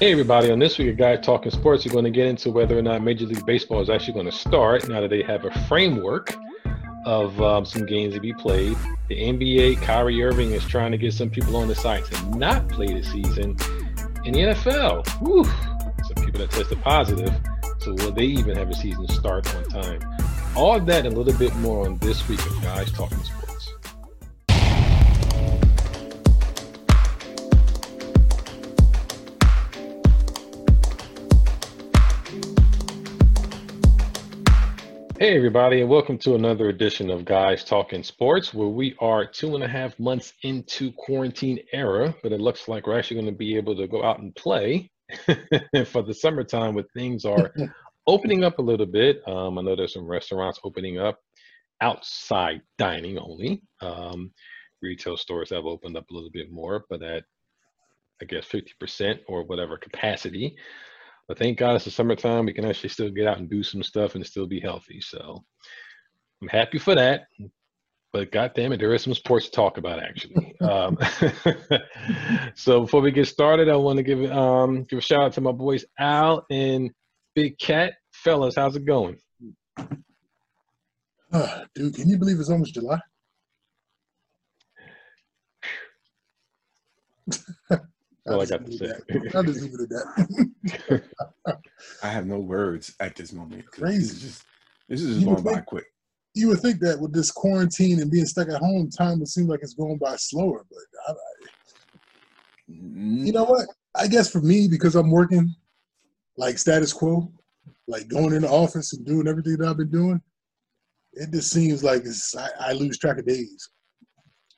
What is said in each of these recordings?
Hey, everybody. On this week of Guys Talking Sports, we're going to get into whether or not Major League Baseball is actually going to start now that they have a framework of um, some games to be played. The NBA, Kyrie Irving is trying to get some people on the site to not play the season. In the NFL, whew, some people that tested positive. So will they even have a season start on time? All that and a little bit more on this week of Guys Talking Sports. Hey, everybody, and welcome to another edition of Guys Talking Sports, where we are two and a half months into quarantine era, but it looks like we're actually going to be able to go out and play for the summertime when things are opening up a little bit. Um, I know there's some restaurants opening up outside dining only. Um, retail stores have opened up a little bit more, but at I guess 50% or whatever capacity. But thank God it's the summertime. We can actually still get out and do some stuff and still be healthy. So I'm happy for that. But God damn it, there is some sports to talk about actually. um, so before we get started, I want to give um, give a shout out to my boys Al and Big Cat. Fellas, how's it going? Uh, dude, can you believe it's almost July? all I got to say. I'll just leave it at that. I have no words at this moment. Crazy. This is just this is just going by quick. You would think that with this quarantine and being stuck at home, time would seem like it's going by slower. But I, I, mm. you know what? I guess for me, because I'm working like status quo, like going in the office and doing everything that I've been doing, it just seems like it's, I, I lose track of days.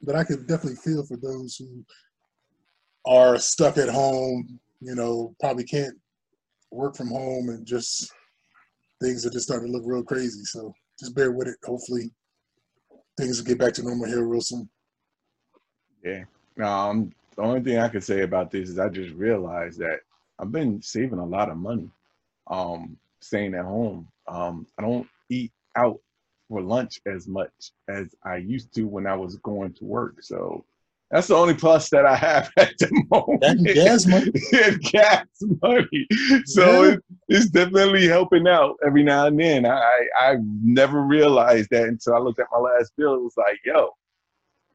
But I could definitely feel for those who are stuck at home, you know, probably can't work from home and just things are just starting to look real crazy. So just bear with it. Hopefully things will get back to normal here real soon. Yeah. Um, the only thing I can say about this is I just realized that I've been saving a lot of money um, staying at home. Um, I don't eat out for lunch as much as I used to when I was going to work. So that's the only plus that I have at the moment. That gas money. gas money. So yeah. it, it's definitely helping out every now and then. I, I never realized that until I looked at my last bill. It was like, yo,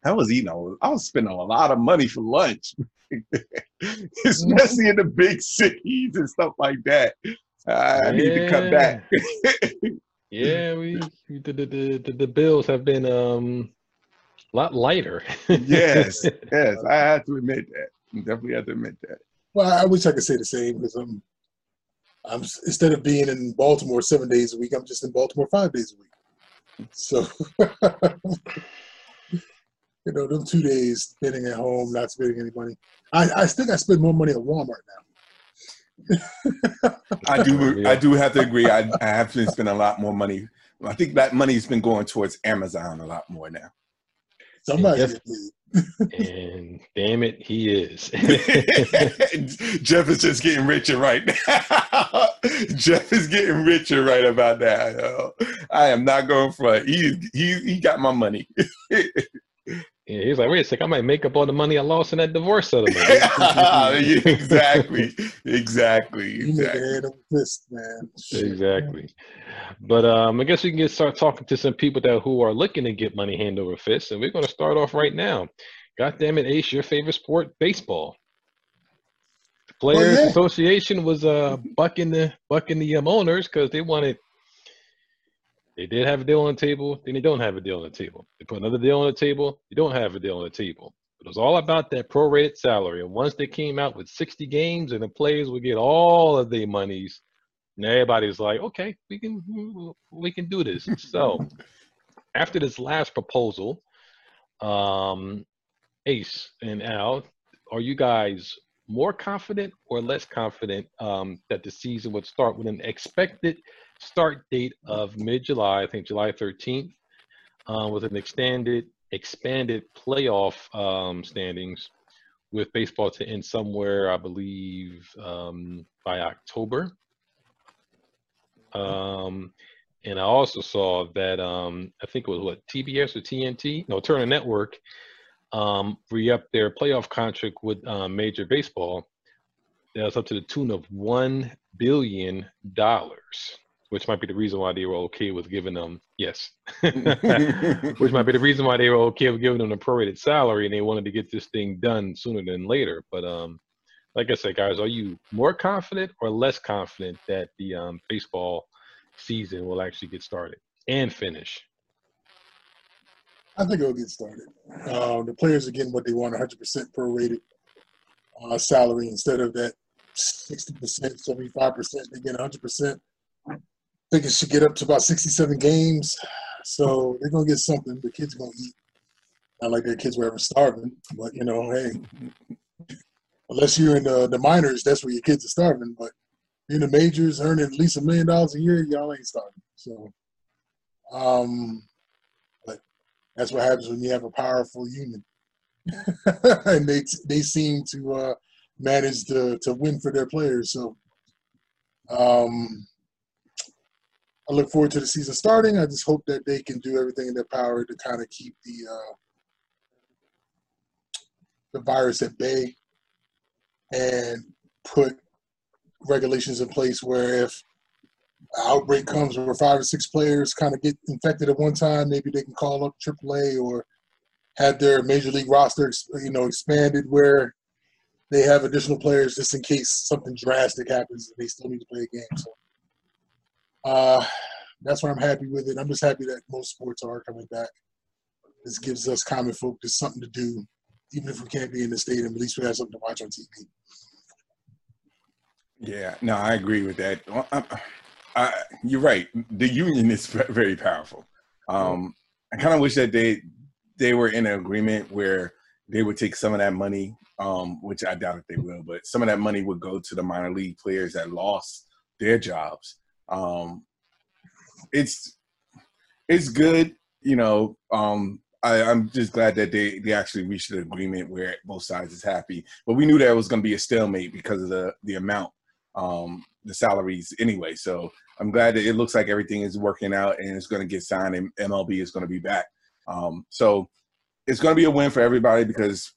I was eating, I was spending a lot of money for lunch, especially in the big cities and stuff like that. I, I need to cut back. yeah, we the, the, the, the bills have been um a lot lighter. yes, yes, I have to admit that. I definitely have to admit that. Well, I wish I could say the same because I'm, I'm instead of being in Baltimore seven days a week, I'm just in Baltimore five days a week. So, you know, them two days spending at home, not spending any money. I, I think I spend more money at Walmart now. I do. I do have to agree. I, I have been spending a lot more money. I think that money's been going towards Amazon a lot more now. Somebody. and damn it, he is. Jeff is just getting richer right now. Jeff is getting richer right about that. I am not going for he he he got my money. Yeah, he's like, wait a second, I might make up all the money I lost in that divorce settlement. exactly, exactly, exactly. Fist, man. Exactly. But um, I guess we can get start talking to some people that who are looking to get money hand over fist, and we're going to start off right now. God damn it, Ace, your favorite sport, baseball. The Players oh, yeah. Association was uh bucking the bucking the um, owners because they wanted they did have a deal on the table, then they don't have a deal on the table. They put another deal on the table, you don't have a deal on the table. It was all about that prorated salary. And once they came out with 60 games and the players would get all of their monies, and everybody's like, okay, we can we can do this. so after this last proposal, um, Ace and Al, are you guys more confident or less confident um, that the season would start with an expected start date of mid-July, I think July 13th, uh, with an extended, expanded playoff um, standings with baseball to end somewhere, I believe, um, by October. Um, and I also saw that um, I think it was what TBS or TNT, no Turner Network, um, re-upped their playoff contract with uh, Major Baseball. That's up to the tune of one billion dollars, which might be the reason why they were okay with giving them yes, which might be the reason why they were okay with giving them a prorated salary, and they wanted to get this thing done sooner than later. But um, like I said, guys, are you more confident or less confident that the um, baseball season will actually get started and finish? I think it'll get started. Uh, the players are getting what they want 100% prorated uh, salary instead of that 60%, 75%. They get 100%. I think it should get up to about 67 games. So they're to get something. The kids to eat. Not like their kids were ever starving, but you know, hey, unless you're in the, the minors, that's where your kids are starving. But in the majors, earning at least a million dollars a year, y'all ain't starving. So, um, but that's what happens when you have a powerful union, and they they seem to uh, manage to to win for their players. So, um, I look forward to the season starting. I just hope that they can do everything in their power to kind of keep the uh, the virus at bay and put regulations in place where if an outbreak comes where five or six players kind of get infected at one time, maybe they can call up AAA or have their major league roster, you know, expanded where they have additional players just in case something drastic happens and they still need to play a game. So uh, that's why I'm happy with it. I'm just happy that most sports are coming back. This gives us common folk just something to do even if we can't be in the stadium, at least we have something to watch on TV. Yeah, no, I agree with that. I, I, you're right. The union is very powerful. Um, I kind of wish that they they were in an agreement where they would take some of that money, um, which I doubt if they will, but some of that money would go to the minor league players that lost their jobs. Um, it's it's good, you know. Um, I, I'm just glad that they, they actually reached an agreement where both sides is happy. But we knew that it was going to be a stalemate because of the the amount, um, the salaries anyway. So I'm glad that it looks like everything is working out and it's going to get signed and MLB is going to be back. Um, so it's going to be a win for everybody because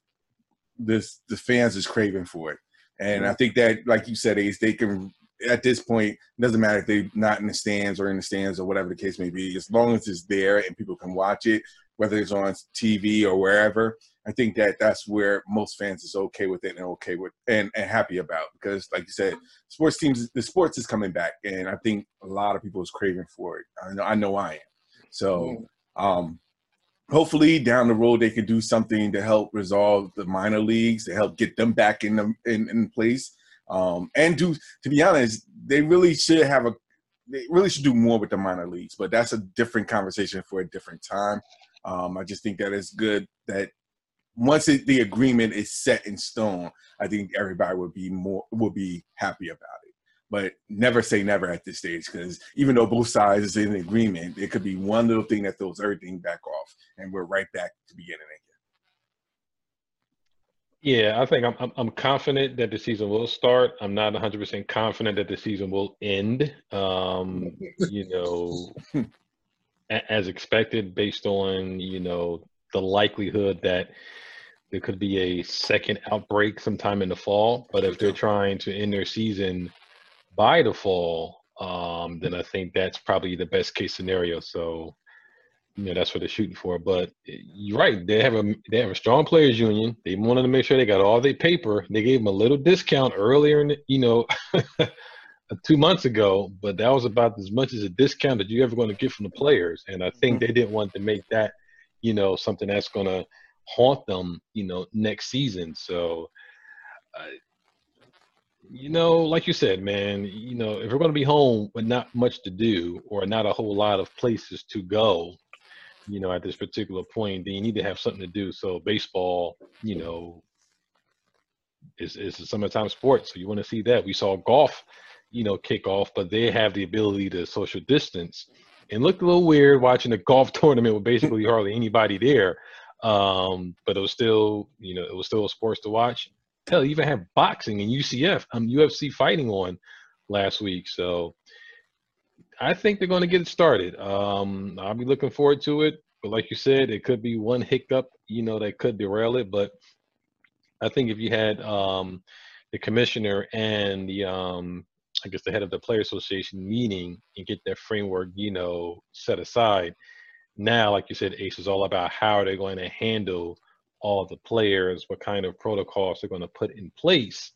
this the fans is craving for it. And I think that, like you said, Ace, they can at this point, it doesn't matter if they're not in the stands or in the stands or whatever the case may be. As long as it's there and people can watch it, whether it's on TV or wherever. I think that that's where most fans is okay with it and okay with and, and happy about because, like you said, sports teams, the sports is coming back, and I think a lot of people is craving for it. I know, I know I am. So, um, hopefully down the road they could do something to help resolve the minor leagues to help get them back in the, in, in place. Um, and do to be honest, they really should have a they really should do more with the minor leagues, but that's a different conversation for a different time. Um, I just think that it's good that once it, the agreement is set in stone, I think everybody would be more would be happy about it. But never say never at this stage, because even though both sides is in agreement, it could be one little thing that throws everything back off, and we're right back to beginning again. Yeah, I think I'm, I'm, I'm confident that the season will start. I'm not 100% confident that the season will end. Um, you know, as expected based on you know the likelihood that there could be a second outbreak sometime in the fall. But if they're trying to end their season by the fall, um, then I think that's probably the best case scenario. So, you know, that's what they're shooting for. But you're right; they have a they have a strong players union. They wanted to make sure they got all their paper. They gave them a little discount earlier, in the, you know, two months ago, but that was about as much as a discount that you're ever going to get from the players. And I think mm-hmm. they didn't want to make that, you know, something that's going to haunt them, you know, next season. So, uh, you know, like you said, man, you know, if we're going to be home with not much to do or not a whole lot of places to go, you know, at this particular point, then you need to have something to do. So baseball, you know, is is a summertime sport. So you want to see that. We saw golf you know, kick off, but they have the ability to social distance. And looked a little weird watching a golf tournament with basically hardly anybody there. Um, but it was still, you know, it was still a sports to watch. Hell, even have boxing and UCF, um, UFC fighting on last week. So I think they're going to get it started. Um, I'll be looking forward to it. But like you said, it could be one hiccup, you know, that could derail it. But I think if you had um, the commissioner and the um, I guess the head of the player association meeting and get their framework, you know, set aside. Now, like you said, Ace is all about how they're going to handle all the players, what kind of protocols they're going to put in place,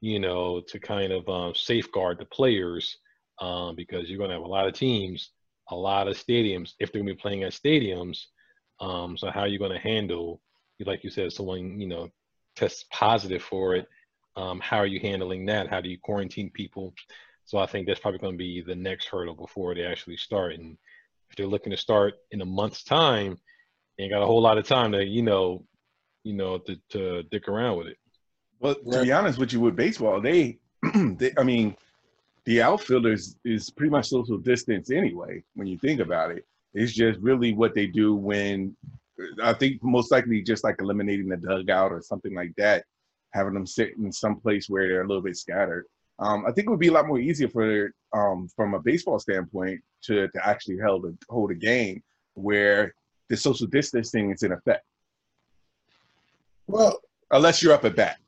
you know, to kind of um, safeguard the players, um, because you're going to have a lot of teams, a lot of stadiums if they're going to be playing at stadiums. Um, so how are you going to handle, like you said, someone you know tests positive for it? Um, how are you handling that? How do you quarantine people? So I think that's probably going to be the next hurdle before they actually start. And if they're looking to start in a month's time, ain't got a whole lot of time to you know, you know, to, to dick around with it. Well, to be honest with you, with baseball, they, they, I mean, the outfielders is pretty much social distance anyway. When you think about it, it's just really what they do when I think most likely just like eliminating the dugout or something like that, having them sit in some place where they're a little bit scattered. Um, I think it would be a lot more easier for um, from a baseball standpoint to, to actually hold a, hold a game where the social distancing is in effect. Well, unless you're up at bat.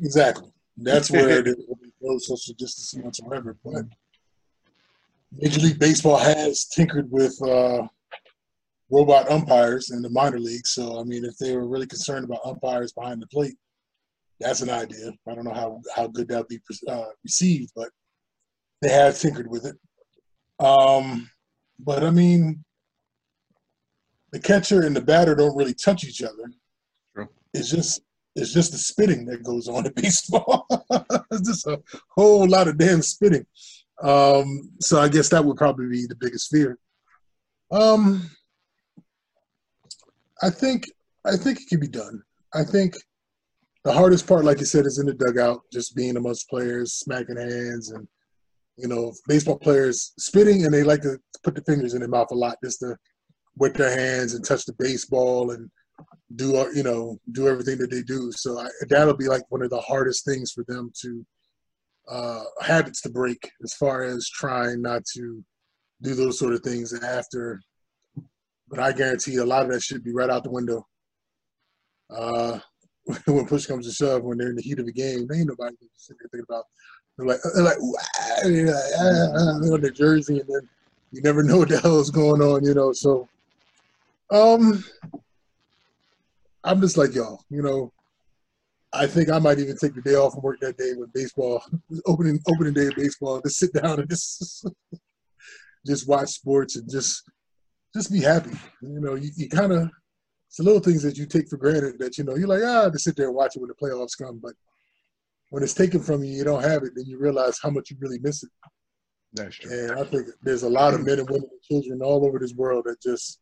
Exactly. That's where will be no social distancing whatsoever. But Major League Baseball has tinkered with uh, robot umpires in the minor leagues. So, I mean, if they were really concerned about umpires behind the plate, that's an idea. I don't know how, how good that would be uh, received, but they have tinkered with it. Um, but, I mean, the catcher and the batter don't really touch each other. True. It's just it's just the spitting that goes on in baseball. it's just a whole lot of damn spitting. Um, so I guess that would probably be the biggest fear. Um, I think I think it can be done. I think the hardest part, like you said, is in the dugout, just being amongst players, smacking hands, and you know, baseball players spitting, and they like to put the fingers in their mouth a lot just to wet their hands and touch the baseball and do uh, you know do everything that they do. So I, that'll be like one of the hardest things for them to uh, habits to break as far as trying not to do those sort of things after. But I guarantee a lot of that should be right out the window. Uh, when push comes to shove, when they're in the heat of the game, they ain't nobody sitting there thinking about. They're like, they're like, they're like ah, on their jersey, and then you never know what the hell is going on, you know. So, um, I'm just like y'all, you know. I think I might even take the day off from work that day with baseball, opening opening day of baseball, to sit down and just just watch sports and just just be happy. You know, you, you kind of it's the little things that you take for granted that you know you're like ah to sit there and watch it when the playoffs come, but when it's taken from you, you don't have it, then you realize how much you really miss it. That's true. And I think there's a lot of men and women and children all over this world that just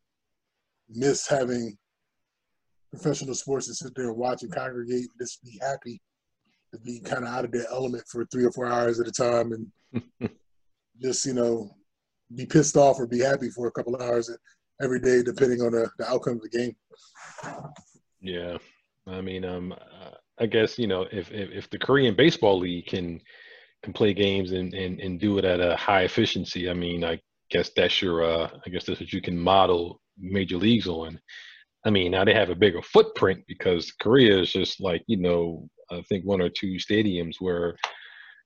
miss having professional sports to sit there and watch and congregate, and just be happy to be kind of out of their element for three or four hours at a time, and just you know be pissed off or be happy for a couple of hours every day, depending on the, the outcome of the game. Yeah, I mean, um, I guess you know if, if if the Korean baseball league can can play games and, and and do it at a high efficiency, I mean, I guess that's your uh, I guess that's what you can model major leagues on. I mean, now they have a bigger footprint because Korea is just like, you know, I think one or two stadiums where,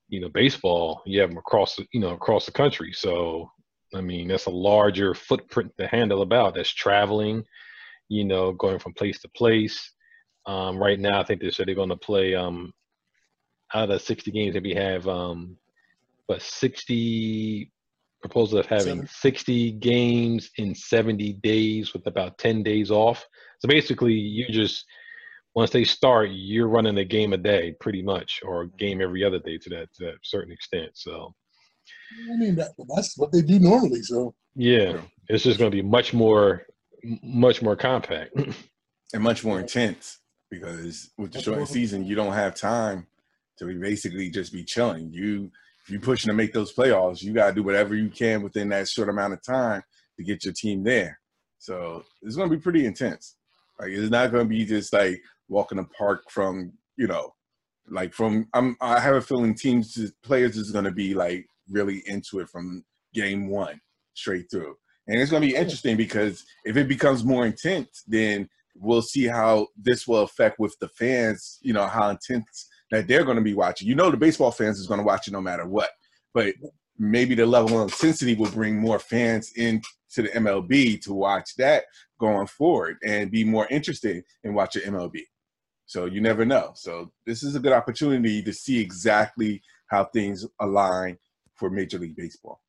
you know, baseball, you have them across, you know, across the country. So, I mean, that's a larger footprint to handle about. That's traveling, you know, going from place to place. Um, right now, I think they said they're going to play um, out of 60 games that we have, um, but 60 proposal of having 60 games in 70 days with about 10 days off. So basically, you just once they start, you're running a game a day, pretty much, or a game every other day to that to that certain extent. So, I mean, that, that's what they do normally. So, yeah, it's just going to be much more, much more compact and much more intense because with the short season, you don't have time to basically just be chilling. You if you're pushing to make those playoffs, you got to do whatever you can within that short amount of time to get your team there. So it's going to be pretty intense. Like it's not going to be just like walking the park from you know, like from I'm I have a feeling teams players is going to be like really into it from game one straight through. And it's going to be interesting because if it becomes more intense, then we'll see how this will affect with the fans. You know how intense that they're going to be watching. You know, the baseball fans is going to watch it no matter what. But maybe the level of intensity will bring more fans into the MLB to watch that going forward and be more interested in watching MLB. So you never know. So this is a good opportunity to see exactly how things align for Major League Baseball.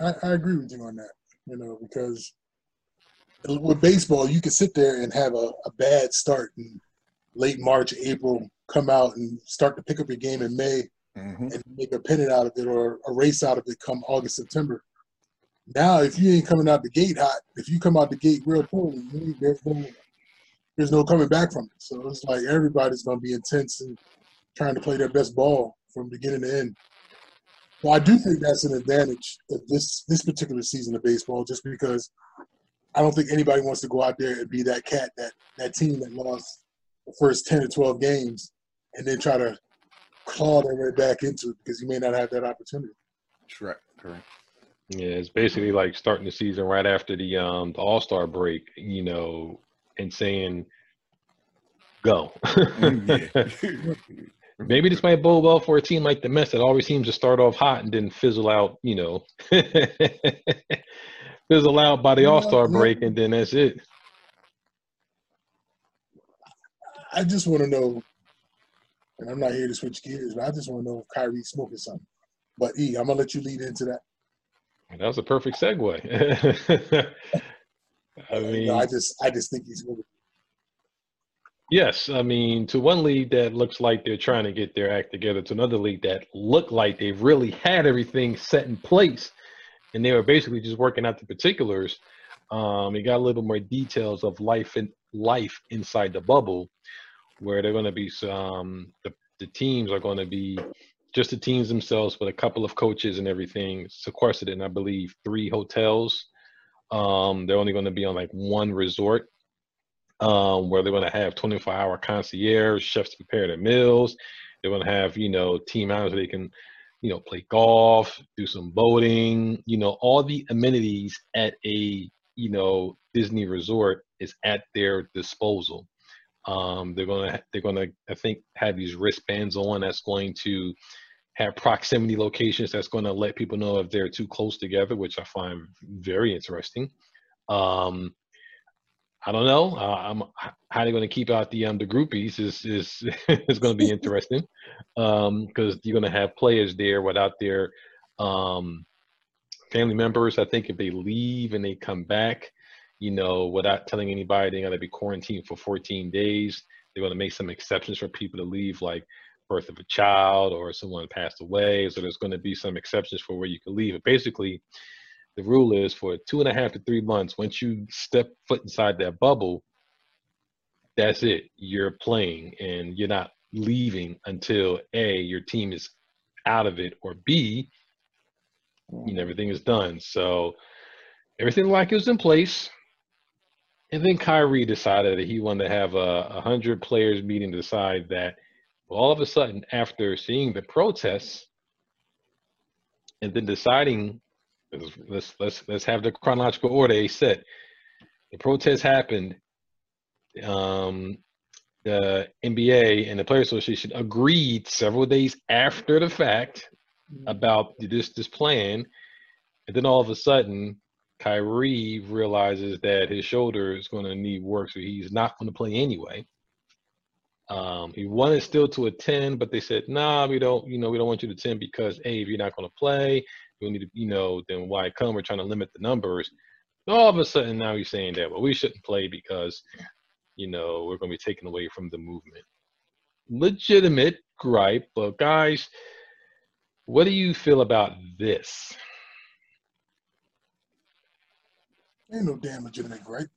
I, I agree with you on that. You know, because with baseball, you can sit there and have a, a bad start in late March, April, come out and start to pick up your game in May mm-hmm. and make a pennant out of it or a race out of it come August, September. Now, if you ain't coming out the gate hot, if you come out the gate real poorly, there's no, there's no coming back from it. So it's like everybody's going to be intense and trying to play their best ball from beginning to end. Well, I do think that's an advantage of this this particular season of baseball, just because I don't think anybody wants to go out there and be that cat that that team that lost the first ten or twelve games and then try to claw their way back into it because you may not have that opportunity. Correct. Correct. Yeah, it's basically like starting the season right after the um the All Star break, you know, and saying, "Go." Mm, Maybe this might bode well for a team like the Mets that always seems to start off hot and then fizzle out, you know, fizzle out by the All Star break, and then that's it. I just want to know and I'm not here to switch gears, but I just want to know if Kyrie's smoking something. But E, I'm gonna let you lead into that. That was a perfect segue. I mean, no, I just, I just think he's smoking. Yes, I mean, to one league that looks like they're trying to get their act together, to another league that looked like they've really had everything set in place, and they were basically just working out the particulars. Um, it got a little more details of life and life inside the bubble where they're going to be some the, the teams are going to be just the teams themselves with a couple of coaches and everything sequestered in i believe three hotels. Um, they're only going to be on like one resort um, where they're going to have 24 hour concierge chefs prepare their meals. They're going to have you know team hours where they can you know play golf do some boating you know all the amenities at a you know disney resort is at their disposal um, they're gonna they're gonna I think have these wristbands on that's going to have proximity locations that's going to let people know if they're too close together, which I find very interesting. Um, I don't know. Uh, I'm, how they're going to keep out the um, the groupies is is is going to be interesting because um, you're going to have players there without their um, family members. I think if they leave and they come back, you know, without telling anybody they're going to be quarantined for 14 days. They're going to make some exceptions for people to leave, like birth of a child or someone passed away. So there's going to be some exceptions for where you can leave. But basically, the rule is for two and a half to three months, once you step foot inside that bubble, that's it. You're playing and you're not leaving until A, your team is out of it, or B, know, everything is done. So everything like it was in place. And then Kyrie decided that he wanted to have a, a hundred players meeting to decide that all of a sudden, after seeing the protests and then deciding let's let's let's have the chronological order he said the protests happened um, the NBA and the Players Association agreed several days after the fact. About this this plan, and then all of a sudden Kyrie realizes that his shoulder is going to need work, so he's not going to play anyway. Um, he wanted still to attend, but they said, "Nah, we don't. You know, we don't want you to attend because, a, if you're not going to play, we need to, you know, then why come? We're trying to limit the numbers." All of a sudden, now he's saying that, well, we shouldn't play because, you know, we're going to be taken away from the movement. Legitimate gripe, but guys, what do you feel about this? Ain't no damn legitimate gripe.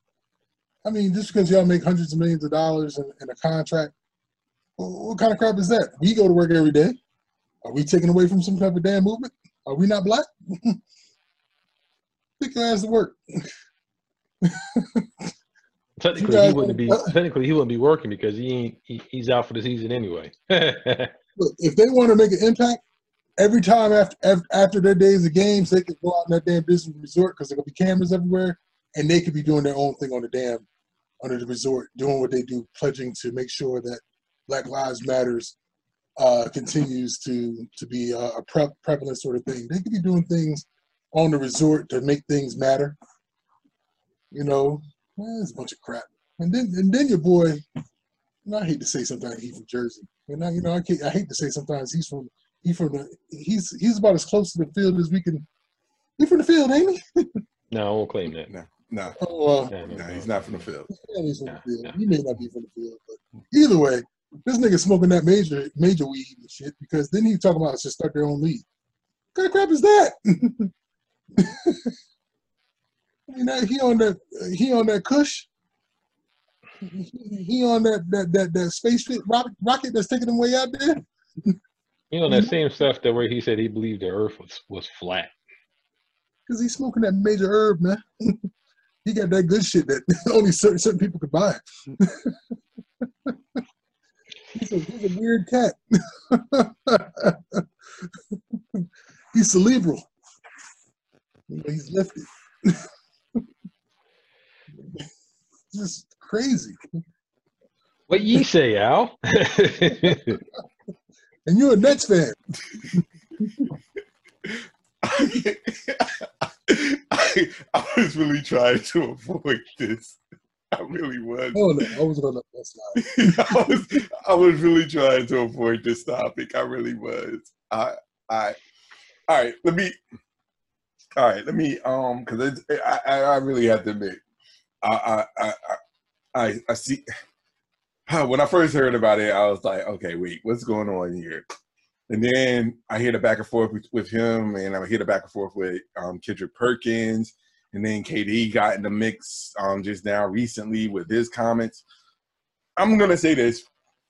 I mean, just because y'all make hundreds of millions of dollars in, in a contract, well, what kind of crap is that? We go to work every day. Are we taken away from some type of damn movement? Are we not black? Pick your ass to work. technically, he wouldn't be. Technically, he wouldn't be working because he ain't. He, he's out for the season anyway. Look, if they want to make an impact, every time after after their days of games, they could go out in that damn business resort because there gonna be cameras everywhere, and they could be doing their own thing on the damn under the resort, doing what they do, pledging to make sure that Black Lives Matters uh, continues to to be a, pre- prevalent sort of thing. They could be doing things on the resort to make things matter. You know, eh, it's a bunch of crap. And then and then your boy, I hate to say sometimes he's from Jersey. And I, you know, I, I hate to say sometimes he's from he from the he's he's about as close to the field as we can. He from the field, ain't he? no, I won't claim that. No, no, oh, uh, No, no, no, no. he's not from the field. yeah, he's from Yeah, the field. yeah. He may not be from the field, but either way, this nigga smoking that major major weed and shit because then he talking about to start their own league. What kind of crap is that? I mean, that- he on that he on that Kush. He he on that that that that space fit rocket, rocket that's taking him way out there. You know that same stuff that where he said he believed the Earth was was flat. Cause he's smoking that major herb, man. he got that good shit that only certain certain people could buy. he's, a, he's a weird cat. he's cerebral. He's lifted. Just crazy. What ye say, Al? And you're a Nets fan. I, I was really trying to avoid this. I really was. Oh no, I was let that. I was I was really trying to avoid this topic. I really was. I I all right. Let me. All right. Let me. Um. Because I, I I really have to admit, I I I I, I see. When I first heard about it, I was like, okay, wait, what's going on here? And then I hear the back and forth with, with him, and I hear the back and forth with um, Kendrick Perkins, and then KD got in the mix um, just now recently with his comments. I'm gonna say this.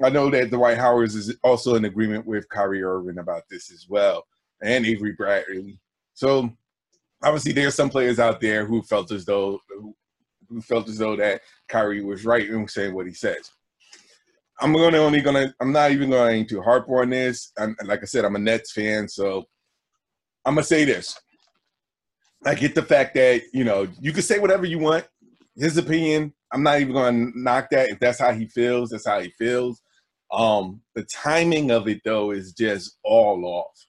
I know that Dwight Howard is also in agreement with Kyrie Irving about this as well, and Avery Bradley. So obviously, there's some players out there who felt as though who felt as though that Kyrie was right in saying what he says. I'm gonna only gonna. I'm not even going to harp on this. I'm, like I said, I'm a Nets fan, so I'm gonna say this. I get the fact that you know you can say whatever you want. His opinion. I'm not even to knock that. If that's how he feels, that's how he feels. Um, the timing of it though is just all off.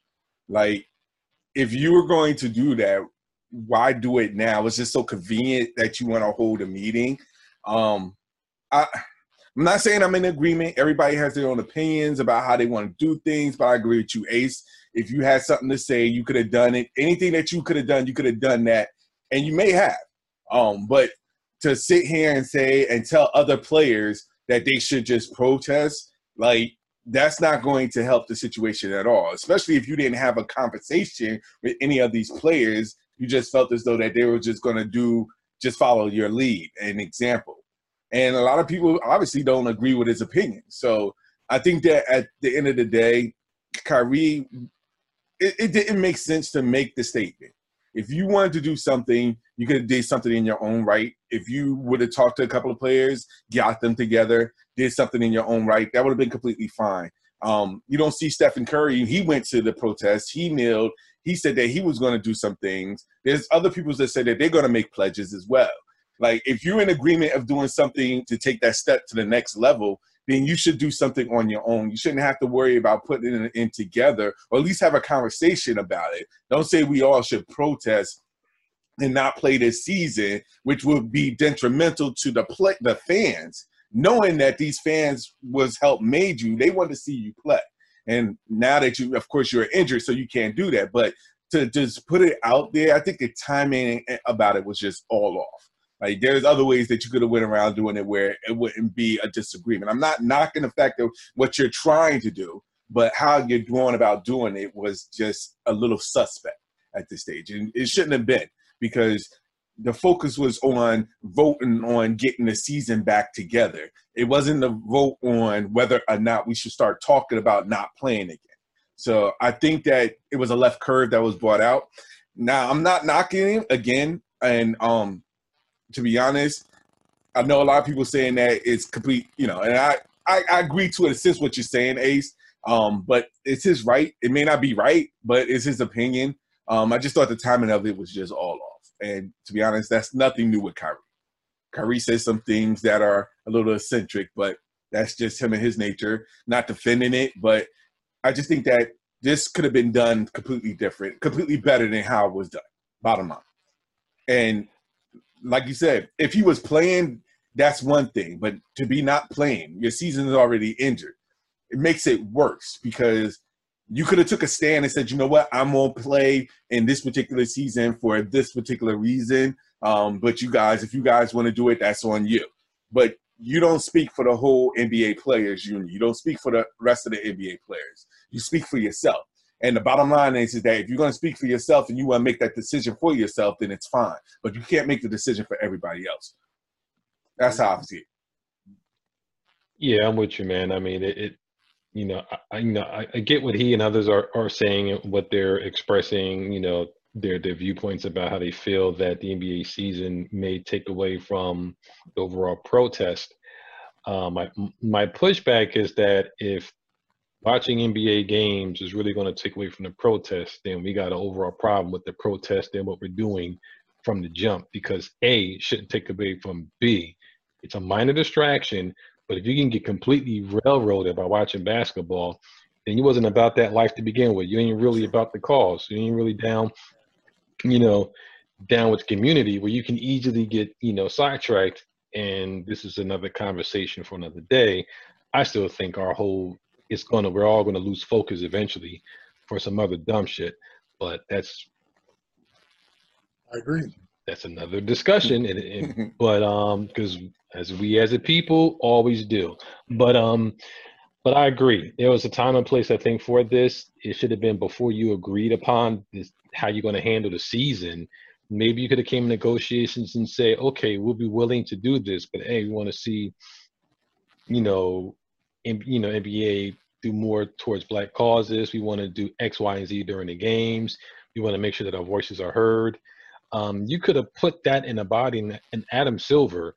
Like, if you were going to do that, why do it now? It's just so convenient that you want to hold a meeting. Um, I. I'm not saying I'm in agreement. Everybody has their own opinions about how they want to do things, but I agree with you, Ace. If you had something to say, you could have done it. Anything that you could have done, you could have done that, and you may have. Um, but to sit here and say and tell other players that they should just protest, like that's not going to help the situation at all. Especially if you didn't have a conversation with any of these players, you just felt as though that they were just going to do just follow your lead, an example. And a lot of people obviously don't agree with his opinion. So I think that at the end of the day, Kyrie, it, it didn't make sense to make the statement. If you wanted to do something, you could have did something in your own right. If you would have talked to a couple of players, got them together, did something in your own right, that would have been completely fine. Um, you don't see Stephen Curry. He went to the protest. He kneeled. He said that he was going to do some things. There's other people that said that they're going to make pledges as well. Like if you're in agreement of doing something to take that step to the next level, then you should do something on your own. You shouldn't have to worry about putting it in together or at least have a conversation about it. Don't say we all should protest and not play this season, which would be detrimental to the play, the fans, knowing that these fans was help made you. They want to see you play. And now that you, of course, you're injured, so you can't do that. But to just put it out there, I think the timing about it was just all off. Like there's other ways that you could have went around doing it where it wouldn't be a disagreement. I'm not knocking the fact that what you're trying to do, but how you're going about doing it was just a little suspect at this stage. And it shouldn't have been because the focus was on voting on getting the season back together. It wasn't a vote on whether or not we should start talking about not playing again. So I think that it was a left curve that was brought out. Now I'm not knocking him again, and um, to be honest, I know a lot of people saying that it's complete, you know, and I, I, I agree to a sense what you're saying, Ace. Um, but it's his right. It may not be right, but it's his opinion. Um, I just thought the timing of it was just all off. And to be honest, that's nothing new with Kyrie. Kyrie says some things that are a little eccentric, but that's just him and his nature. Not defending it, but I just think that this could have been done completely different, completely better than how it was done. Bottom line, and like you said, if he was playing, that's one thing. But to be not playing, your season is already injured. It makes it worse because you could have took a stand and said, you know what, I'm gonna play in this particular season for this particular reason. Um, but you guys, if you guys want to do it, that's on you. But you don't speak for the whole NBA players union. You don't speak for the rest of the NBA players. You speak for yourself. And the bottom line is, is that if you're going to speak for yourself and you want to make that decision for yourself, then it's fine. But you can't make the decision for everybody else. That's how I see it. Yeah, I'm with you, man. I mean, it, it you know, I, you know, I, I, get what he and others are, are saying, and what they're expressing, you know, their their viewpoints about how they feel that the NBA season may take away from the overall protest. Um, my my pushback is that if watching NBA games is really going to take away from the protest, then we got an overall problem with the protest and what we're doing from the jump because A shouldn't take away from B. It's a minor distraction, but if you can get completely railroaded by watching basketball, then you wasn't about that life to begin with. You ain't really about the cause. You ain't really down, you know, down with community where you can easily get, you know, sidetracked. And this is another conversation for another day. I still think our whole it's gonna we're all gonna lose focus eventually for some other dumb shit. But that's I agree. That's another discussion. and, and but um because as we as a people always do. But um but I agree. There was a time and place I think for this. It should have been before you agreed upon this how you're going to handle the season. Maybe you could have came negotiations and say, okay, we'll be willing to do this, but hey, we want to see, you know, in, you know, NBA do more towards black causes. We want to do X, Y, and Z during the games. We want to make sure that our voices are heard. Um, you could have put that in a body, and Adam Silver,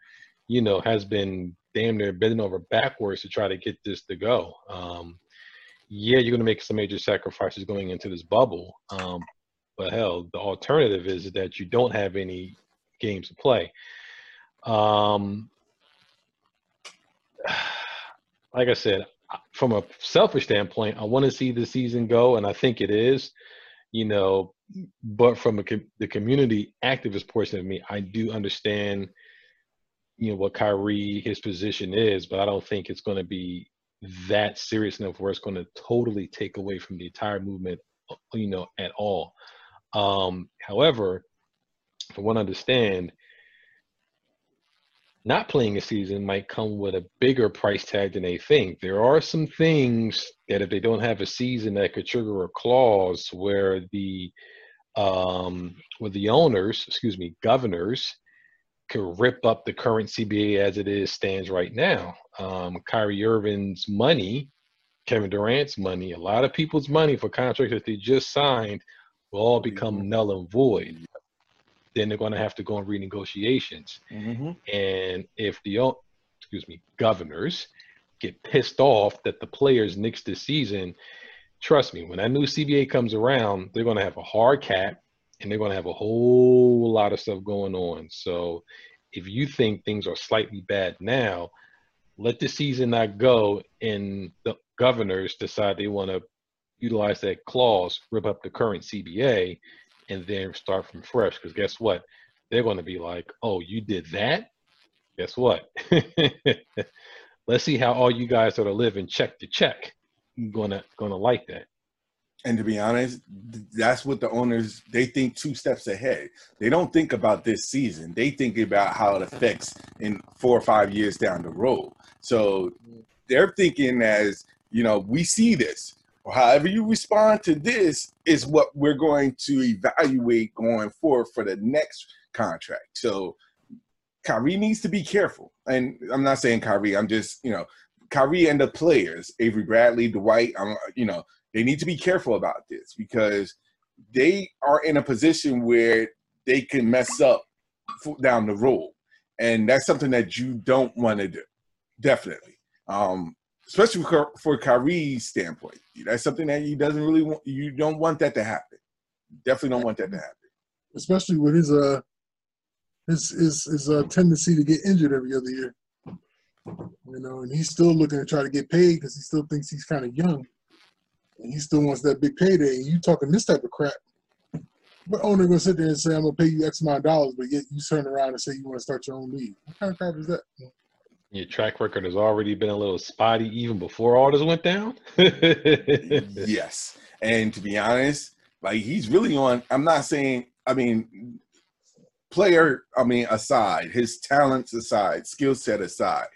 you know, has been damn near bending over backwards to try to get this to go. Um, yeah, you're going to make some major sacrifices going into this bubble. Um, but hell, the alternative is that you don't have any games to play. Um, like I said, from a selfish standpoint, I want to see the season go, and I think it is. You know, but from a, the community activist portion of me, I do understand, you know, what Kyrie his position is, but I don't think it's going to be that serious enough where it's going to totally take away from the entire movement, you know, at all. Um, however, from what I understand, not playing a season might come with a bigger price tag than they think. There are some things that if they don't have a season that could trigger a clause where the um, where the owners, excuse me, governors, could rip up the current CBA as it is stands right now. Um, Kyrie Irving's money, Kevin Durant's money, a lot of people's money for contracts that they just signed will all become null and void then they're going to have to go on renegotiations. Mm-hmm. And if the excuse me governors get pissed off that the players nix this season, trust me, when that new CBA comes around, they're going to have a hard cap and they're going to have a whole lot of stuff going on. So if you think things are slightly bad now, let the season not go and the governors decide they want to utilize that clause, rip up the current CBA, and then start from fresh. Because guess what? They're going to be like, oh, you did that? Guess what? Let's see how all you guys that are living check to check gonna gonna like that. And to be honest, that's what the owners they think two steps ahead. They don't think about this season. They think about how it affects in four or five years down the road. So they're thinking as you know, we see this or however you respond to this is what we're going to evaluate going forward for the next contract. So Kyrie needs to be careful. And I'm not saying Kyrie, I'm just, you know, Kyrie and the players, Avery Bradley, Dwight, um, you know, they need to be careful about this because they are in a position where they can mess up down the road. And that's something that you don't want to do. Definitely. Um, especially for, for Kyrie's standpoint. That's something that he doesn't really want. You don't want that to happen. Definitely don't want that to happen. Especially with his uh his his his uh, tendency to get injured every other year. You know, and he's still looking to try to get paid because he still thinks he's kind of young. and he still wants that big payday, and you talking this type of crap, what owner gonna sit there and say I'm gonna pay you X amount of dollars, but yet you turn around and say you want to start your own league? What kind of crap is that? Your track record has already been a little spotty even before all this went down. yes, and to be honest, like he's really on. I'm not saying. I mean, player. I mean, aside, his talents aside, skill set aside,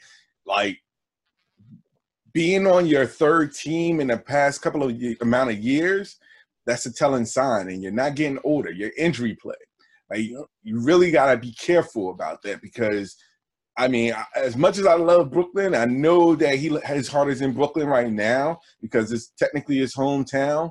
like being on your third team in the past couple of amount of years, that's a telling sign. And you're not getting older. You're injury play. Like you really got to be careful about that because, I mean, as much as I love Brooklyn, I know that he his heart is in Brooklyn right now because it's technically his hometown.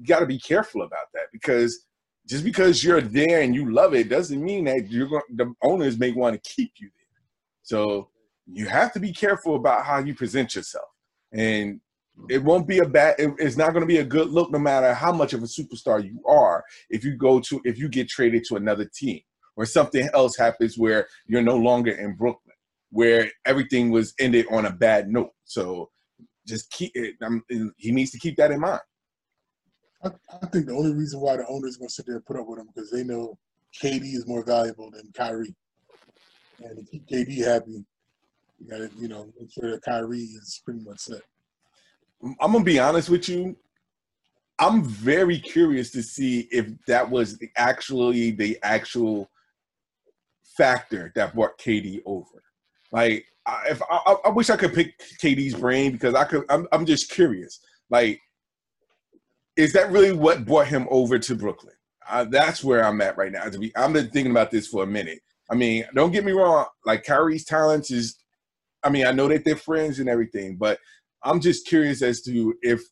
You got to be careful about that because just because you're there and you love it doesn't mean that you're going. The owners may want to keep you there. So you have to be careful about how you present yourself. And it won't be a bad it, it's not going to be a good look no matter how much of a superstar you are if you go to if you get traded to another team or something else happens where you're no longer in Brooklyn where everything was ended on a bad note. So just keep it I'm, he needs to keep that in mind. I, I think the only reason why the owners going to sit there and put up with him because they know KD is more valuable than Kyrie. And to keep KD happy, you got to, you know, make sure that Kyrie is pretty much set. I'm gonna be honest with you. I'm very curious to see if that was actually the actual factor that brought KD over. Like, if I, I, wish I could pick KD's brain because I could. I'm, I'm just curious. Like, is that really what brought him over to Brooklyn? That's where I'm at right now. To be, I've been thinking about this for a minute. I mean, don't get me wrong. Like Kyrie's talents is I mean, I know that they're friends and everything, but I'm just curious as to if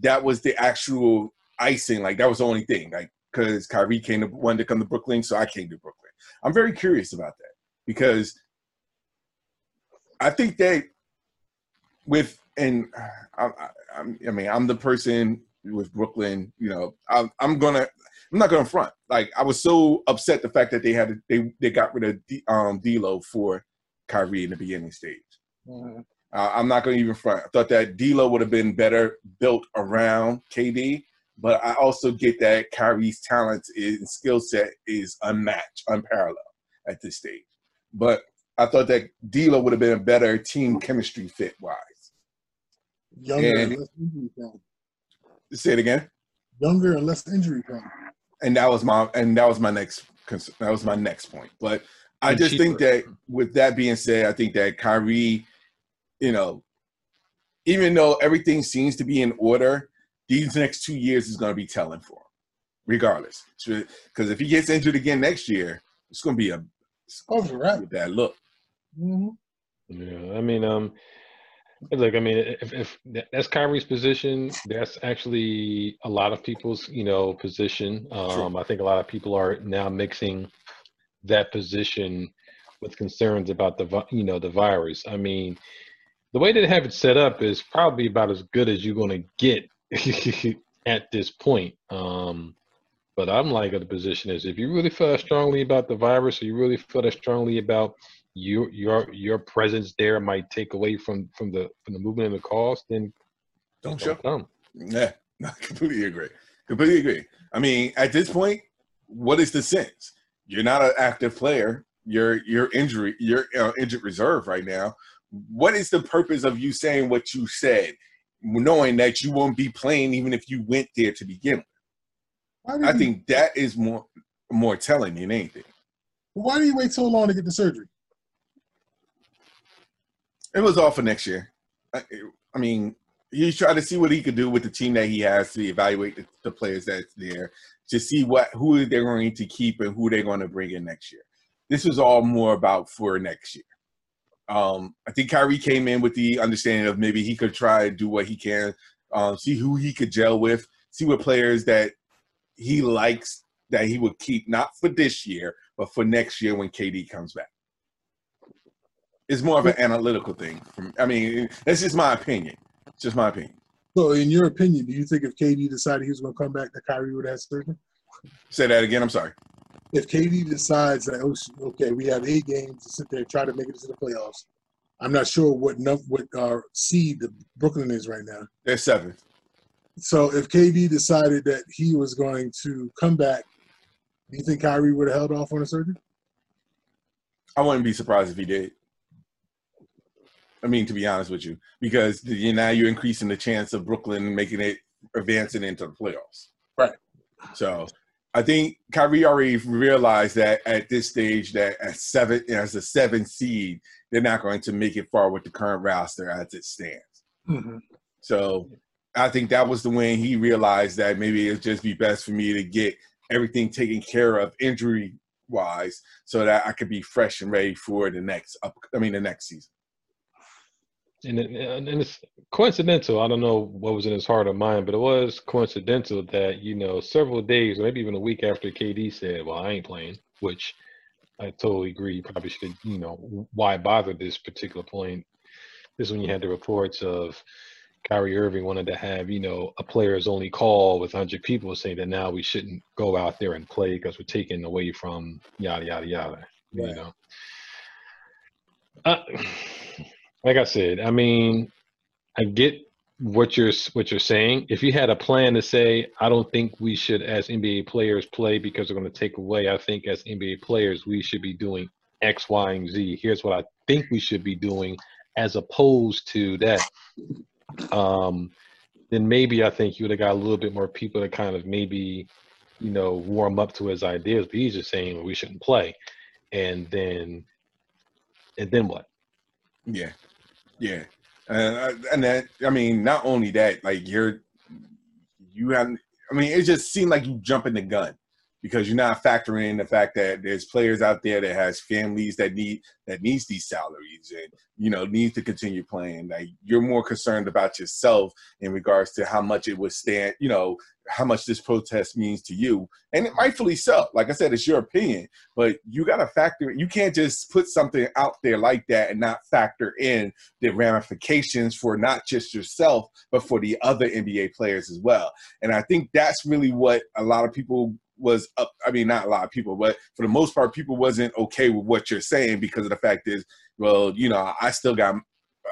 that was the actual icing. Like that was the only thing. Like because Kyrie came to wanted to come to Brooklyn, so I came to Brooklyn. I'm very curious about that because I think that with and I, I, I mean I'm the person with Brooklyn. You know, I, I'm gonna I'm not gonna front. Like I was so upset the fact that they had they they got rid of D, um D'Lo for Kyrie in the beginning stage. Mm-hmm. Uh, I'm not to even front. I thought that D'Lo would have been better built around KD, but I also get that Kyrie's talent and skill set is unmatched, unparalleled at this stage. But I thought that D'Lo would have been a better team chemistry fit wise. Younger and, and less injury prone. Say it again. Younger and less injury prone. And that was my and that was my next that was my next point. But I just cheaper. think that with that being said, I think that Kyrie, you know, even though everything seems to be in order, these next two years is going to be telling for him, regardless. Because if he gets injured again next year, it's going to be a, over, right? a bad look. Mm-hmm. Yeah, I mean, um, look, I mean, if, if that's Kyrie's position, that's actually a lot of people's, you know, position. Um, I think a lot of people are now mixing that position with concerns about the you know the virus. I mean, the way they have it set up is probably about as good as you're going to get at this point. Um, but I'm like the position is if you really feel strongly about the virus, or you really feel that strongly about your your your presence there might take away from from the from the movement and the cause, then don't, don't show. Come. Yeah, I completely agree. Completely agree. I mean, at this point, what is the sense? you're not an active player. You're you're injury you're uh, injured reserve right now. What is the purpose of you saying what you said, knowing that you won't be playing even if you went there to begin with? I think that is more more telling than anything. Why did you wait so long to get the surgery? It was all for next year. I, I mean, he's trying to see what he could do with the team that he has to evaluate the, the players that's there to see what who they're going to keep and who they're going to bring in next year. This was all more about for next year. Um, I think Kyrie came in with the understanding of maybe he could try do what he can, um, see who he could gel with, see what players that he likes that he would keep, not for this year, but for next year when KD comes back. It's more of an analytical thing. From, I mean, that's just my opinion. It's just my opinion. So, in your opinion, do you think if KD decided he was going to come back, that Kyrie would have surgery? Say that again. I'm sorry. If KD decides that oh, okay, we have eight games to sit there and try to make it to the playoffs, I'm not sure what what uh, seed the Brooklyn is right now. They're seventh. So if KD decided that he was going to come back, do you think Kyrie would have held off on a surgery? I wouldn't be surprised if he did. I mean, to be honest with you, because you now you're increasing the chance of Brooklyn making it advancing into the playoffs. Right. So I think Kyrie already realized that at this stage that at seven as a seven seed, they're not going to make it far with the current roster as it stands. Mm-hmm. So I think that was the when he realized that maybe it'd just be best for me to get everything taken care of injury wise so that I could be fresh and ready for the next up I mean the next season. And, it, and it's coincidental. I don't know what was in his heart or mind, but it was coincidental that you know several days, maybe even a week after KD said, "Well, I ain't playing," which I totally agree. You probably should, you know, why bother this particular point? This is when you had the reports of Kyrie Irving wanted to have, you know, a players only call with 100 people saying that now we shouldn't go out there and play because we're taking away from yada, yada, yada, you know. Uh, like I said, I mean, I get what you're what you're saying. If you had a plan to say, I don't think we should, as NBA players, play because we're going to take away. I think as NBA players, we should be doing X, Y, and Z. Here's what I think we should be doing, as opposed to that. Um, then maybe I think you would have got a little bit more people to kind of maybe, you know, warm up to his ideas. But he's just saying we shouldn't play, and then, and then what? Yeah, yeah, and uh, and that I mean, not only that, like you're you have. I mean, it just seemed like you jumping the gun because you're not factoring in the fact that there's players out there that has families that need that needs these salaries and you know needs to continue playing. Like you're more concerned about yourself in regards to how much it would stand. You know how much this protest means to you, and it rightfully so. Like I said, it's your opinion, but you got to factor. You can't just put something out there like that and not factor in the ramifications for not just yourself but for the other NBA players as well. And I think that's really what a lot of people was up. I mean, not a lot of people, but for the most part, people wasn't okay with what you're saying because of the fact is, well, you know, I still got.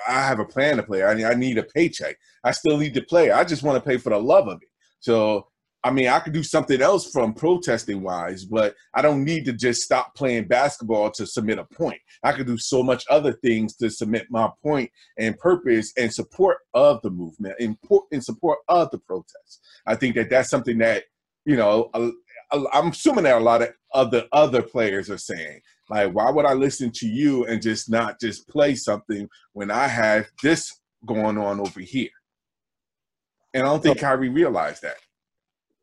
I have a plan to play. I need, I need a paycheck. I still need to play. I just want to play for the love of it. So I mean, I could do something else from protesting wise, but I don't need to just stop playing basketball to submit a point. I could do so much other things to submit my point and purpose and support of the movement, in, in support of the protest. I think that that's something that, you know, I'm assuming that a lot of other other players are saying, like, why would I listen to you and just not just play something when I have this going on over here? And I don't think Kyrie realized that.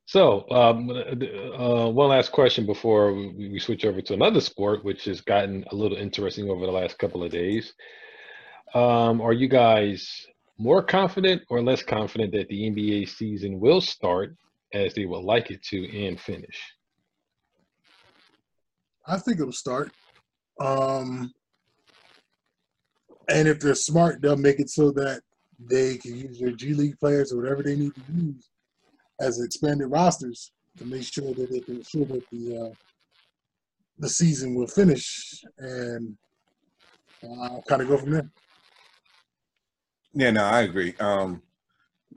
So, um, uh, one last question before we, we switch over to another sport, which has gotten a little interesting over the last couple of days. Um, are you guys more confident or less confident that the NBA season will start as they would like it to and finish? I think it'll start. Um, and if they're smart, they'll make it so that they can use their G League players or whatever they need to use as expanded rosters to make sure that they can ensure that the uh, the season will finish and uh, kind of go from there. Yeah, no, I agree. Um,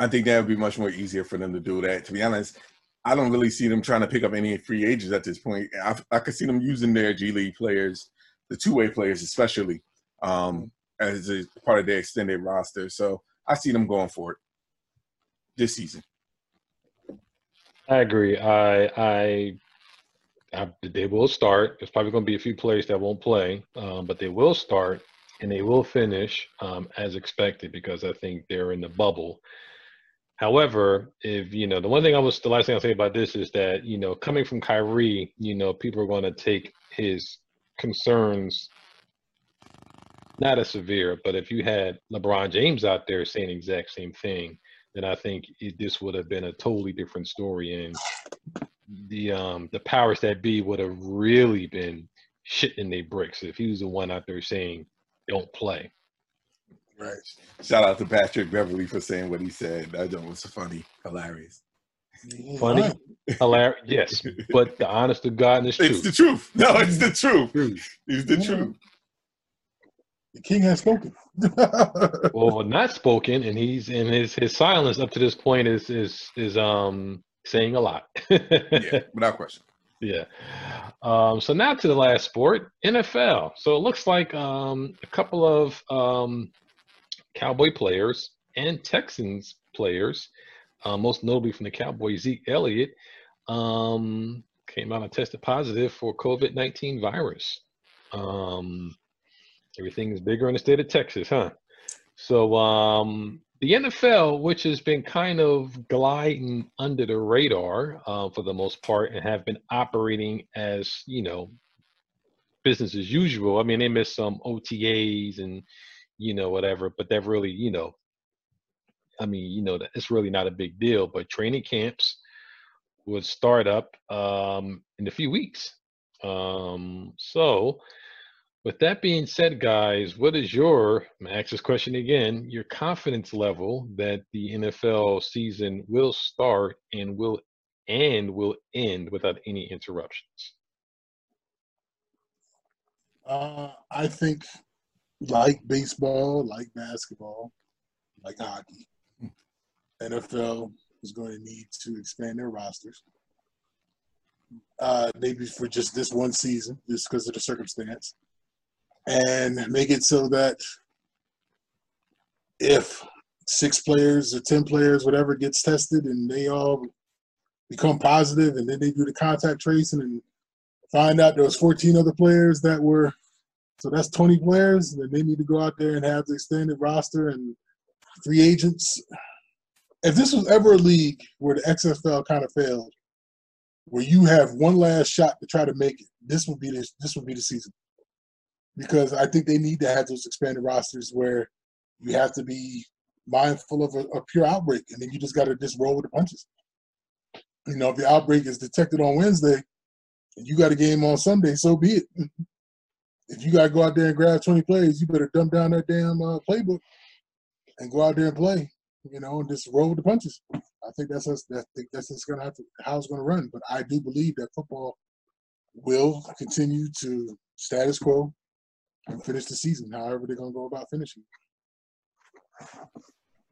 I think that would be much more easier for them to do that. To be honest, I don't really see them trying to pick up any free agents at this point. I, I could see them using their G League players, the two-way players especially, um, as a part of their extended roster. So I see them going for it this season. I agree. I, I, I they will start. There's probably going to be a few players that won't play, um, but they will start and they will finish um, as expected because I think they're in the bubble. However, if you know the one thing I was the last thing I'll say about this is that you know coming from Kyrie, you know people are going to take his concerns not as severe. But if you had LeBron James out there saying the exact same thing, then I think it, this would have been a totally different story, and the um the powers that be would have really been shitting their bricks if he was the one out there saying don't play. Right. Shout out to Patrick Beverley for saying what he said. I That joke was funny, hilarious. Funny, hilarious, yes, but the honest to God and the It's truth. the truth. No, it's the truth. Truth. It's the truth. The king has spoken. well, not spoken, and he's in his his silence up to this point is is is um saying a lot. yeah, without question. Yeah. Um, so now to the last sport, NFL. So it looks like um, a couple of um, Cowboy players and Texans players, uh, most notably from the Cowboys, Zeke Elliott, um, came out and tested positive for COVID 19 virus. Um, everything is bigger in the state of Texas, huh? So um, the NFL, which has been kind of gliding under the radar uh, for the most part and have been operating as, you know, business as usual. I mean, they missed some OTAs and, you know, whatever, but they've really, you know, I mean, you know, it's really not a big deal, but training camps would start up um, in a few weeks. Um, so, with that being said, guys, what is your, ask this question again, your confidence level that the NFL season will start and will and will end without any interruptions? Uh, I think, like baseball, like basketball, like hockey, NFL is going to need to expand their rosters. Uh, maybe for just this one season, just because of the circumstance and make it so that if six players or 10 players, whatever, gets tested and they all become positive and then they do the contact tracing and find out there was 14 other players that were, so that's 20 players, then they need to go out there and have the extended roster and free agents. If this was ever a league where the XFL kind of failed, where you have one last shot to try to make it, this would be this, this would be the season because I think they need to have those expanded rosters where you have to be mindful of a, a pure outbreak, and then you just got to just roll with the punches. You know, if the outbreak is detected on Wednesday, and you got a game on Sunday, so be it. if you got to go out there and grab 20 plays, you better dumb down that damn uh, playbook and go out there and play. You know, and just roll the punches. I think that's us. That, that's just gonna have to how it's gonna run. But I do believe that football will continue to status quo and finish the season however they're gonna go about finishing.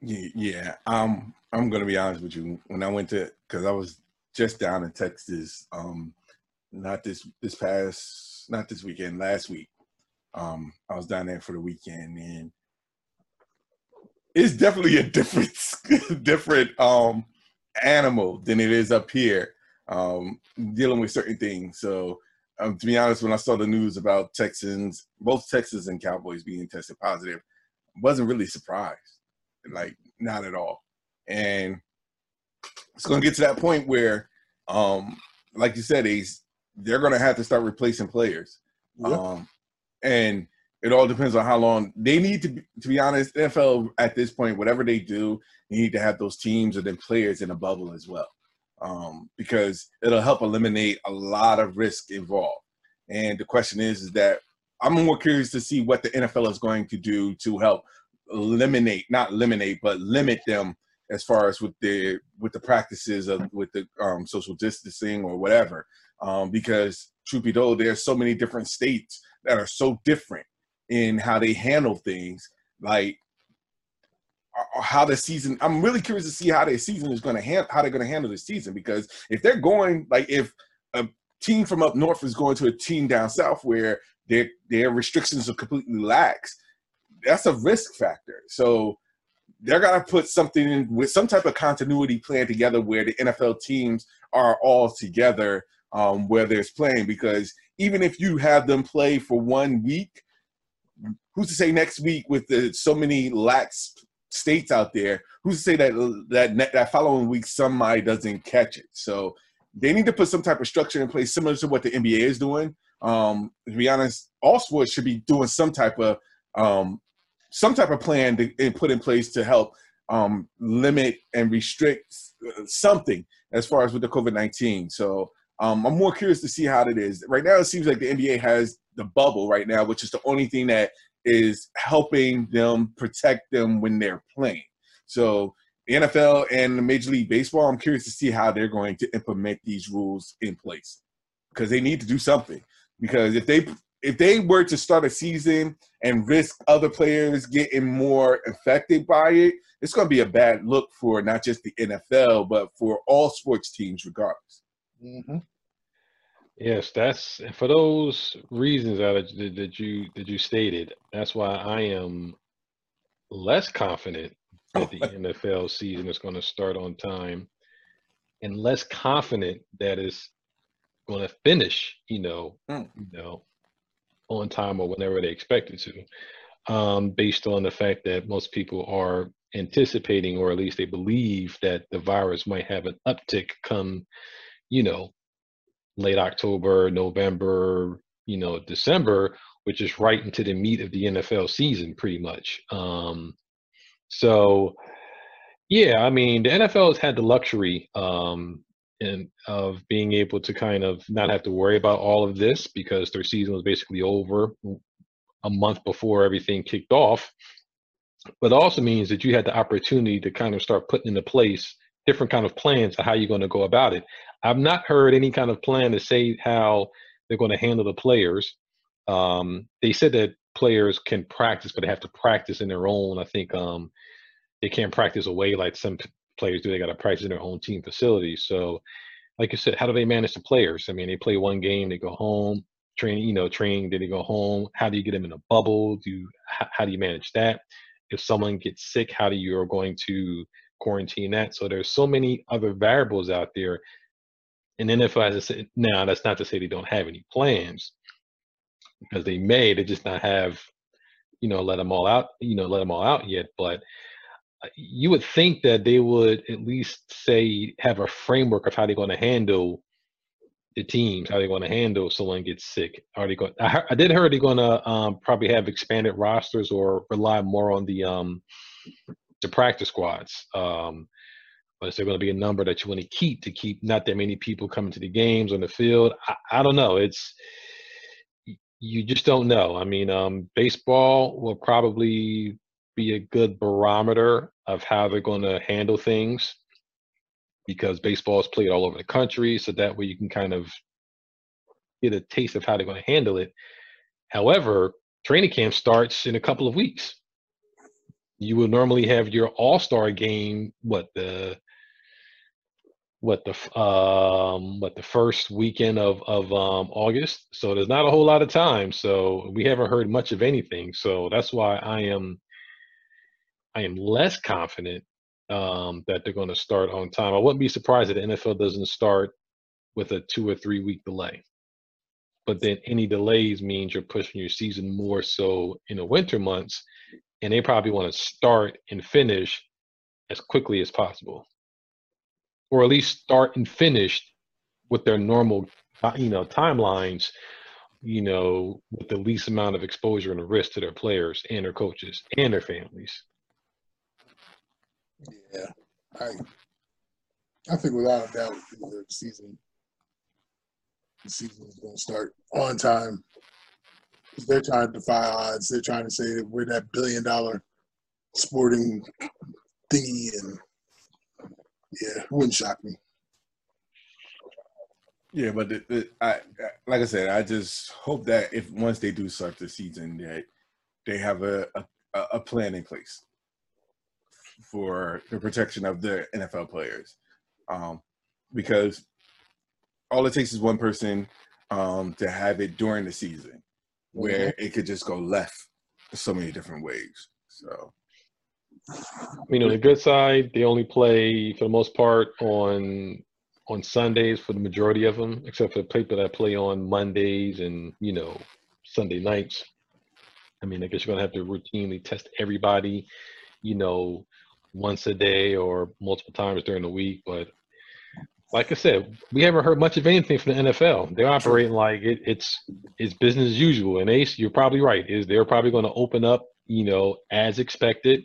Yeah. Um, I'm gonna be honest with you. When I went to, because I was just down in Texas, um, not this this past, not this weekend, last week. Um, I was down there for the weekend, and it's definitely a different, different um animal than it is up here. Um, dealing with certain things. So um, to be honest, when I saw the news about Texans, both Texans and Cowboys being tested positive, wasn't really surprised. Like, not at all. And it's going to get to that point where, um, like you said, Ace, they're going to have to start replacing players. Yep. Um, and it all depends on how long they need to be, to be honest, NFL at this point, whatever they do, they need to have those teams and then players in a bubble as well um, because it'll help eliminate a lot of risk involved. And the question is, is that I'm more curious to see what the NFL is going to do to help eliminate, not eliminate, but limit them as far as with the with the practices of with the um, social distancing or whatever. Um, because truth be told, there's so many different states that are so different in how they handle things. Like how the season i'm really curious to see how their season is going to handle how they're going to handle the season because if they're going like if a team from up north is going to a team down south where their their restrictions are completely lax that's a risk factor so they're to put something in with some type of continuity plan together where the nfl teams are all together um, where there's playing because even if you have them play for one week who's to say next week with the so many lax states out there. Who's to say that that that following week somebody doesn't catch it? So they need to put some type of structure in place, similar to what the NBA is doing. Um, to be honest, all sports should be doing some type of um, some type of plan to put in place to help um, limit and restrict uh, something as far as with the COVID nineteen. So um, I'm more curious to see how it is. Right now, it seems like the NBA has the bubble right now, which is the only thing that is helping them protect them when they're playing. So the NFL and Major League Baseball, I'm curious to see how they're going to implement these rules in place because they need to do something. Because if they if they were to start a season and risk other players getting more affected by it, it's going to be a bad look for not just the NFL but for all sports teams, regardless. Mm-hmm. Yes, that's for those reasons that that you that you stated. That's why I am less confident that the NFL season is going to start on time, and less confident that it's going to finish. You know, Mm. you know, on time or whenever they expect it to, um, based on the fact that most people are anticipating, or at least they believe that the virus might have an uptick come, you know, late October, November, you know, December, which is right into the meat of the NFL season, pretty much. Um, so, yeah, I mean, the NFL has had the luxury um, in, of being able to kind of not have to worry about all of this because their season was basically over a month before everything kicked off. But also means that you had the opportunity to kind of start putting into place different kind of plans of how you're going to go about it. I've not heard any kind of plan to say how they're going to handle the players. Um, they said that players can practice, but they have to practice in their own. I think um, they can't practice away like some players do. They got to practice in their own team facility. So, like you said, how do they manage the players? I mean, they play one game, they go home, train, you know, training, then they go home. How do you get them in a bubble? Do you, how, how do you manage that? If someone gets sick, how do you are going to quarantine that? So there's so many other variables out there. And if I say now, that's not to say they don't have any plans, because they may, they just not have, you know, let them all out, you know, let them all out yet. But uh, you would think that they would at least say have a framework of how they're going to handle the teams, how they're going to handle someone gets sick. Are they going? I, I did hear they're going to um, probably have expanded rosters or rely more on the um, the practice squads. Um, but is there going to be a number that you want to keep to keep not that many people coming to the games on the field? I, I don't know. It's you just don't know. I mean, um, baseball will probably be a good barometer of how they're going to handle things because baseball is played all over the country. So that way you can kind of get a taste of how they're going to handle it. However, training camp starts in a couple of weeks. You will normally have your All Star game, what the what the um what the first weekend of of um August. So there's not a whole lot of time. So we haven't heard much of anything. So that's why I am I am less confident um that they're going to start on time. I wouldn't be surprised if the NFL doesn't start with a two or three week delay. But then any delays means you're pushing your season more so in the winter months, and they probably want to start and finish as quickly as possible or at least start and finish with their normal you know timelines you know with the least amount of exposure and risk to their players and their coaches and their families Yeah, I I think without a doubt the season the season is going to start on time. They're trying to defy odds. They're trying to say that we're that billion dollar sporting thingy, and yeah, it wouldn't shock me. Yeah, but the, the, I- like I said, I just hope that if once they do start the season, that they have a, a, a plan in place for the protection of the NFL players, um, because all it takes is one person um, to have it during the season, where mm-hmm. it could just go left so many different ways. So you know the good side they only play for the most part on on sundays for the majority of them except for the people that play on mondays and you know sunday nights i mean i guess you're going to have to routinely test everybody you know once a day or multiple times during the week but like i said we haven't heard much of anything from the nfl they're operating like it, it's it's business as usual and ace you're probably right is they're probably going to open up you know as expected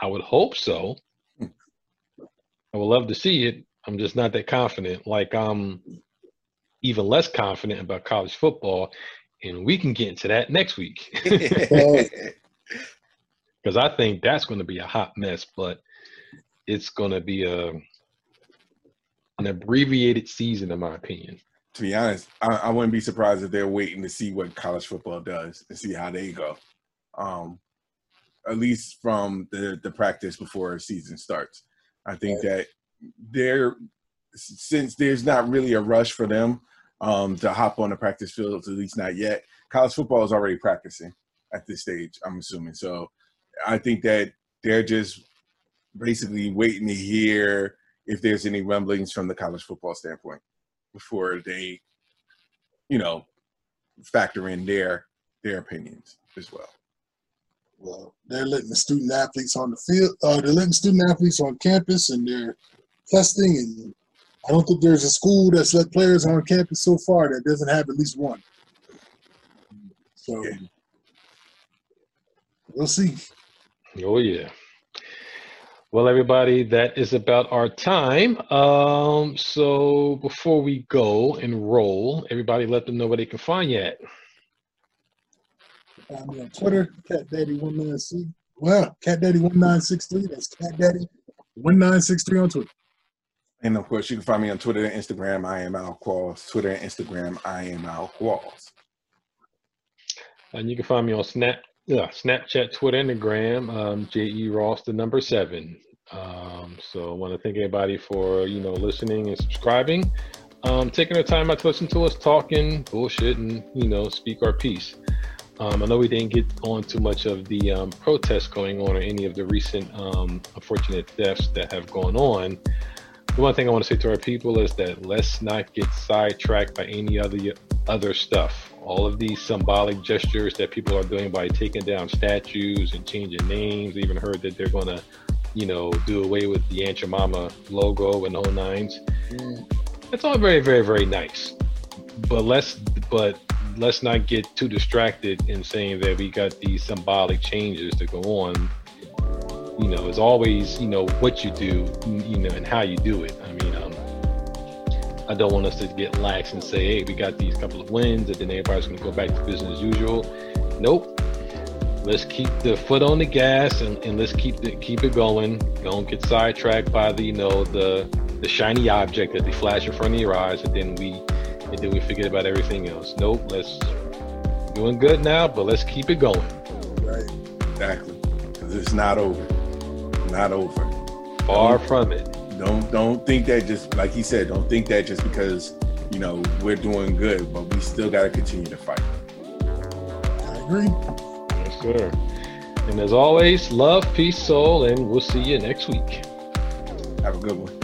I would hope so. I would love to see it. I'm just not that confident. Like I'm even less confident about college football, and we can get into that next week because I think that's going to be a hot mess. But it's going to be a an abbreviated season, in my opinion. to be honest, I, I, wouldn't be surprised if they're waiting to see what college football does and see how they go. Um, at least from the the practice before a season starts. I think that they're since there's not really a rush for them um, to hop on the practice field, at least not yet. College football is already practicing at this stage. I'm assuming so. I think that they're just basically waiting to hear if there's any rumblings from the college football standpoint before they, you know, factor in their their opinions as well. Well, they're letting the student athletes on the field. Uh, they're letting student athletes on campus, and they're testing. And I don't think there's a school that's let players on campus so far that doesn't have at least one. So yeah. we'll see. Oh yeah. Well, everybody, that is about our time. Um, so before we go and roll, everybody let them know where they can find you at. Find me on Twitter, Cat Daddy 196. Well, Cat Daddy 1963. That's Cat Daddy 1963 on Twitter. And of course, you can find me on Twitter and Instagram. I am Al Qualls. Twitter and Instagram. I am Al Qualls. And you can find me on Snap yeah, Snapchat, Twitter, Instagram, um, J.E. Ross, the number seven. Um, so I want to thank everybody for, you know, listening and subscribing. Um, taking the time out to listen to us talking bullshit and, you know, speak our piece. Um, I know we didn't get on too much of the um, protests going on or any of the recent um, unfortunate deaths that have gone on. The one thing I want to say to our people is that let's not get sidetracked by any other other stuff all of these symbolic gestures that people are doing by taking down statues and changing names. Even heard that they're going to, you know, do away with the Aunt Jemima logo and whole nines. Mm. It's all very, very, very nice. But let's, but let's not get too distracted in saying that we got these symbolic changes to go on. You know, it's always, you know, what you do, you know, and how you do it. I mean, I don't want us to get lax and say, hey, we got these couple of wins, and then everybody's going to go back to business as usual. Nope. Let's keep the foot on the gas and, and let's keep the, keep it going. Don't get sidetracked by the you know the the shiny object that they flash in front of your eyes, and then we and then we forget about everything else. Nope. Let's doing good now, but let's keep it going. Right. Exactly. Because it's not over. Not over. Far from it. Don't don't think that just like he said. Don't think that just because you know we're doing good, but we still got to continue to fight. I agree. Yes, sir. And as always, love, peace, soul, and we'll see you next week. Have a good one.